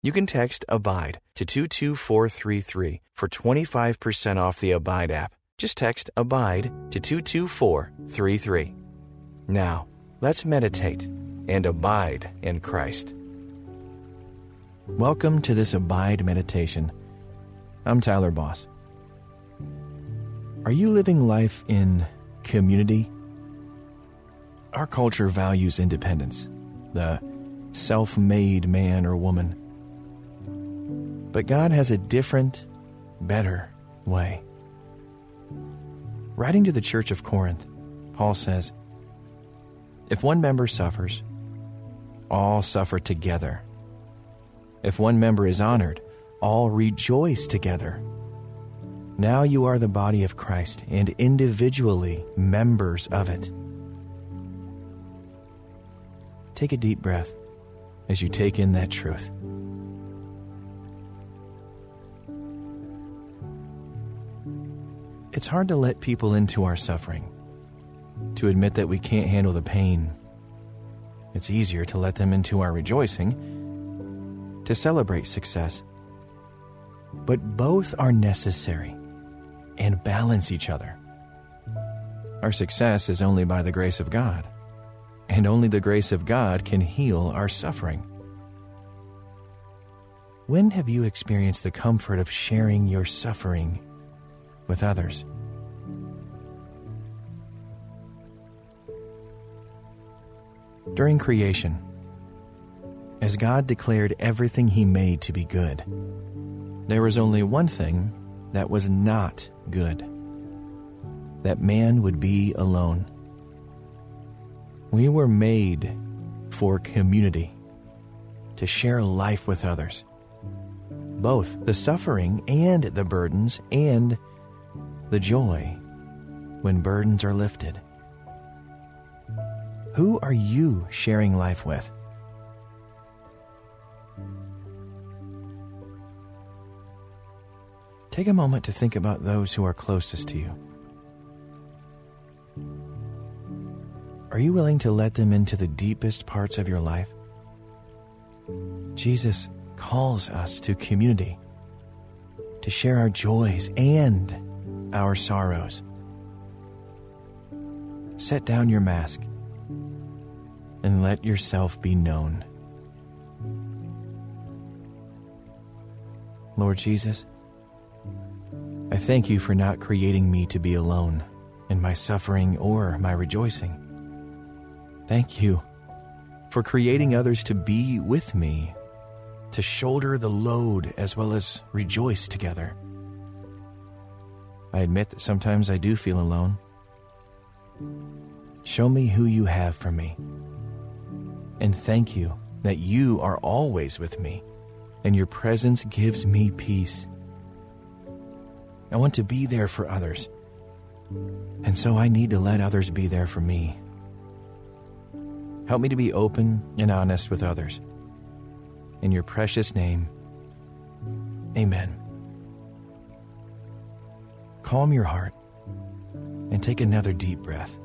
You can text ABIDE to 22433 for 25% off the Abide app. Just text ABIDE to 22433. Now, let's meditate and abide in Christ. Welcome to this Abide meditation. I'm Tyler Boss. Are you living life in community? Our culture values independence, the self made man or woman. But God has a different, better way. Writing to the church of Corinth, Paul says, If one member suffers, all suffer together. If one member is honored, all rejoice together. Now you are the body of Christ and individually members of it. Take a deep breath as you take in that truth. It's hard to let people into our suffering, to admit that we can't handle the pain. It's easier to let them into our rejoicing, to celebrate success. But both are necessary and balance each other. Our success is only by the grace of God, and only the grace of God can heal our suffering. When have you experienced the comfort of sharing your suffering with others. During creation, as God declared everything He made to be good, there was only one thing that was not good that man would be alone. We were made for community, to share life with others, both the suffering and the burdens and the joy when burdens are lifted. Who are you sharing life with? Take a moment to think about those who are closest to you. Are you willing to let them into the deepest parts of your life? Jesus calls us to community, to share our joys and our sorrows. Set down your mask and let yourself be known. Lord Jesus, I thank you for not creating me to be alone in my suffering or my rejoicing. Thank you for creating others to be with me, to shoulder the load as well as rejoice together. I admit that sometimes I do feel alone. Show me who you have for me. And thank you that you are always with me, and your presence gives me peace. I want to be there for others, and so I need to let others be there for me. Help me to be open and honest with others. In your precious name, amen calm your heart and take another deep breath.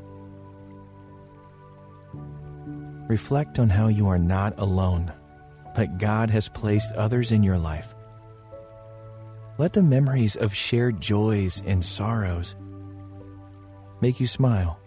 Reflect on how you are not alone, but God has placed others in your life. Let the memories of shared joys and sorrows make you smile.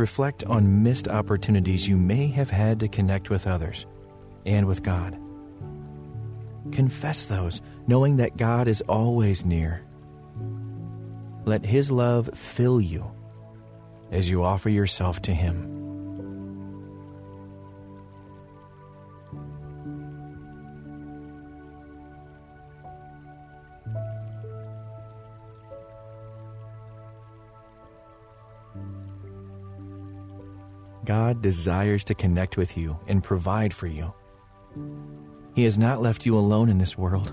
Reflect on missed opportunities you may have had to connect with others and with God. Confess those, knowing that God is always near. Let His love fill you as you offer yourself to Him. God desires to connect with you and provide for you. He has not left you alone in this world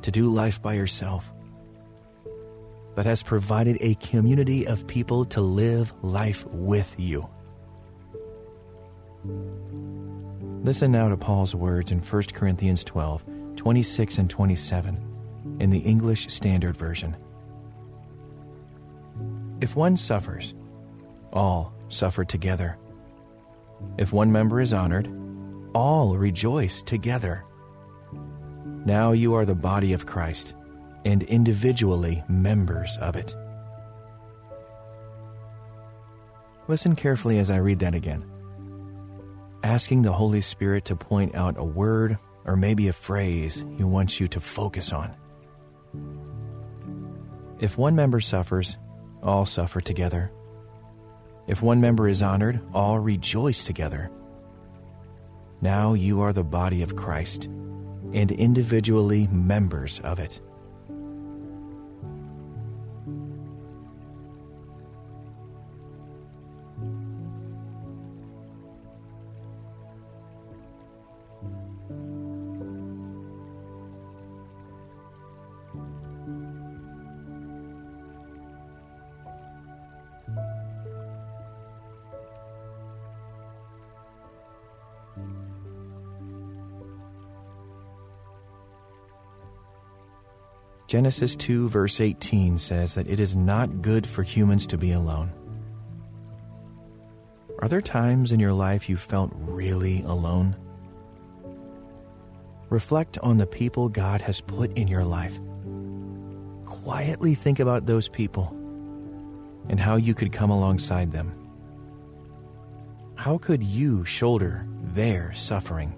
to do life by yourself, but has provided a community of people to live life with you. Listen now to Paul's words in 1 Corinthians 12 26 and 27 in the English Standard Version. If one suffers, all suffer together. If one member is honored, all rejoice together. Now you are the body of Christ and individually members of it. Listen carefully as I read that again. Asking the Holy Spirit to point out a word or maybe a phrase He wants you to focus on. If one member suffers, all suffer together. If one member is honored, all rejoice together. Now you are the body of Christ and individually members of it. Genesis 2, verse 18 says that it is not good for humans to be alone. Are there times in your life you felt really alone? Reflect on the people God has put in your life. Quietly think about those people and how you could come alongside them. How could you shoulder their suffering?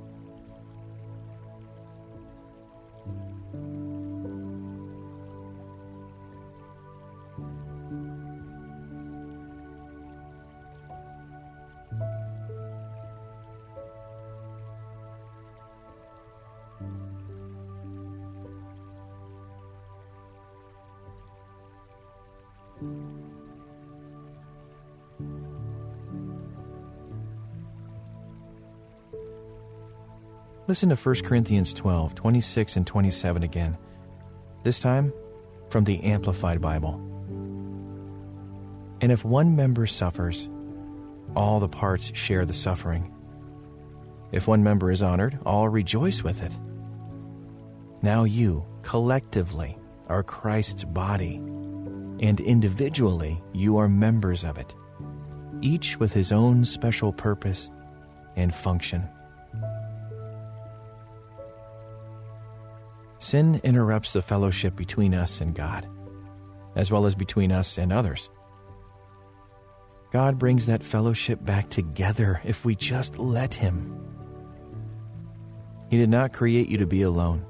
Listen to 1 Corinthians 12, 26 and 27 again. This time from the Amplified Bible. And if one member suffers, all the parts share the suffering. If one member is honored, all rejoice with it. Now you, collectively, are Christ's body, and individually you are members of it, each with his own special purpose and function. Sin interrupts the fellowship between us and God, as well as between us and others. God brings that fellowship back together if we just let Him. He did not create you to be alone.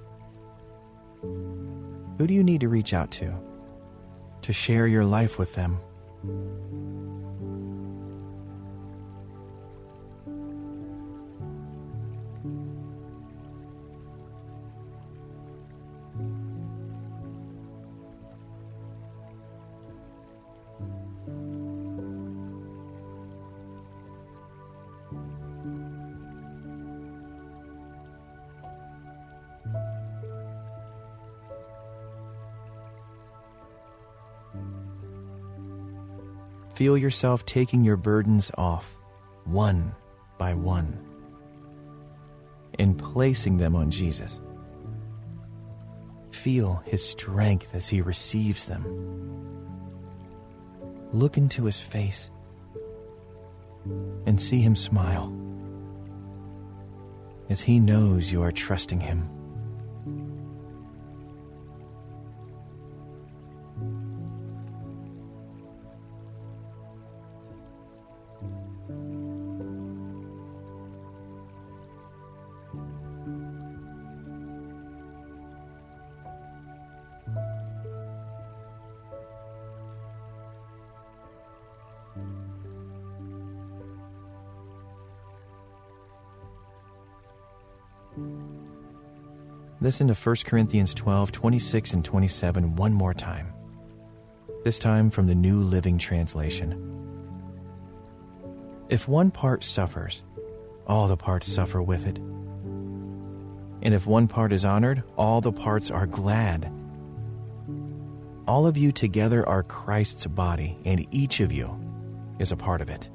Who do you need to reach out to? To share your life with them? Feel yourself taking your burdens off, one by one, and placing them on Jesus. Feel his strength as he receives them. Look into his face and see him smile as he knows you are trusting him. Listen to 1 Corinthians 12, 26 and 27 one more time. This time from the New Living Translation. If one part suffers, all the parts suffer with it. And if one part is honored, all the parts are glad. All of you together are Christ's body, and each of you is a part of it.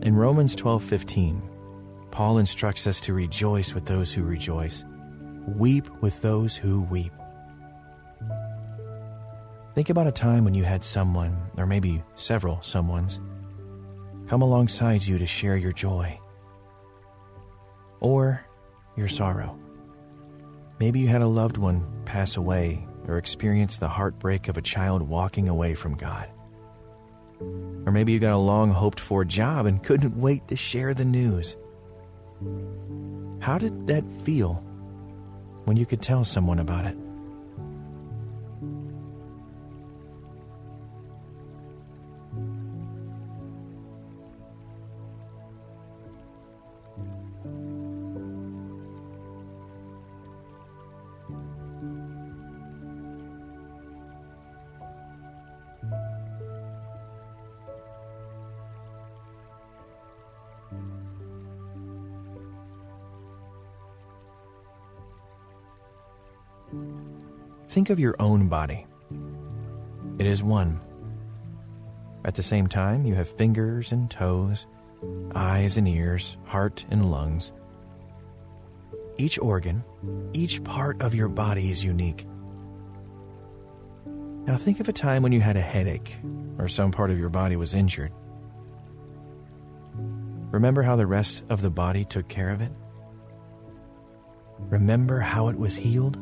In Romans 12:15, Paul instructs us to rejoice with those who rejoice, weep with those who weep. Think about a time when you had someone, or maybe several someones, come alongside you to share your joy or your sorrow. Maybe you had a loved one pass away or experience the heartbreak of a child walking away from God. Or maybe you got a long hoped for job and couldn't wait to share the news. How did that feel when you could tell someone about it? Think of your own body. It is one. At the same time, you have fingers and toes, eyes and ears, heart and lungs. Each organ, each part of your body is unique. Now think of a time when you had a headache or some part of your body was injured. Remember how the rest of the body took care of it? Remember how it was healed?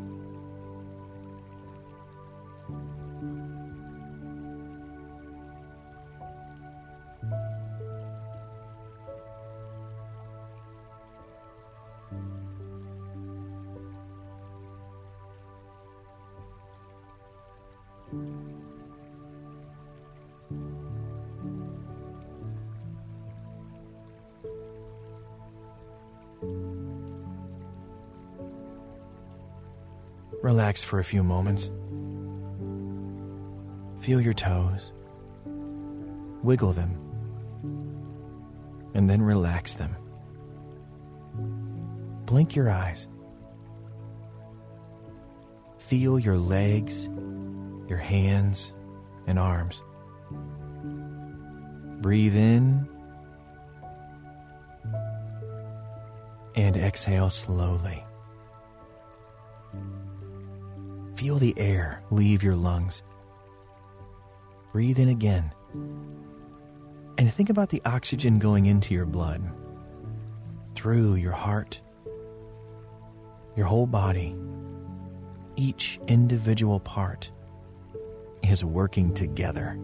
Relax for a few moments. Feel your toes. Wiggle them. And then relax them. Blink your eyes. Feel your legs, your hands, and arms. Breathe in and exhale slowly. Feel the air leave your lungs. Breathe in again. And think about the oxygen going into your blood, through your heart, your whole body. Each individual part is working together.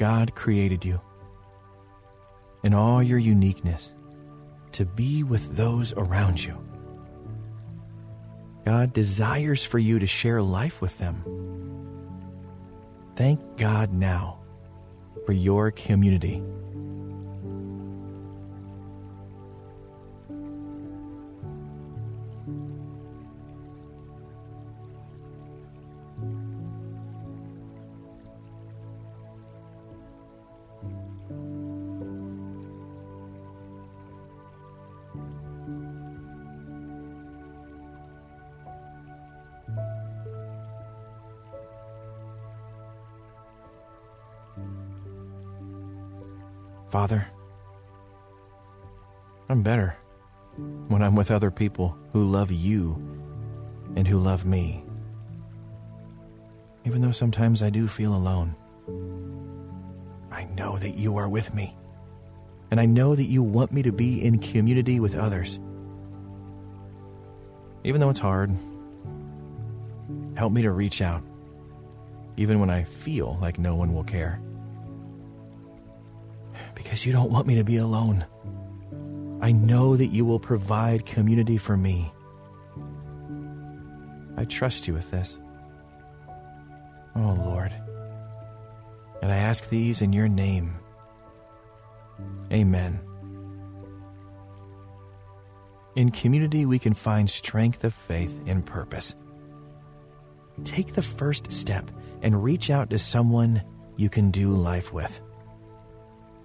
God created you in all your uniqueness to be with those around you. God desires for you to share life with them. Thank God now for your community. Father, I'm better when I'm with other people who love you and who love me. Even though sometimes I do feel alone, I know that you are with me, and I know that you want me to be in community with others. Even though it's hard, help me to reach out, even when I feel like no one will care. Because you don't want me to be alone. I know that you will provide community for me. I trust you with this. Oh, Lord. And I ask these in your name. Amen. In community, we can find strength of faith and purpose. Take the first step and reach out to someone you can do life with.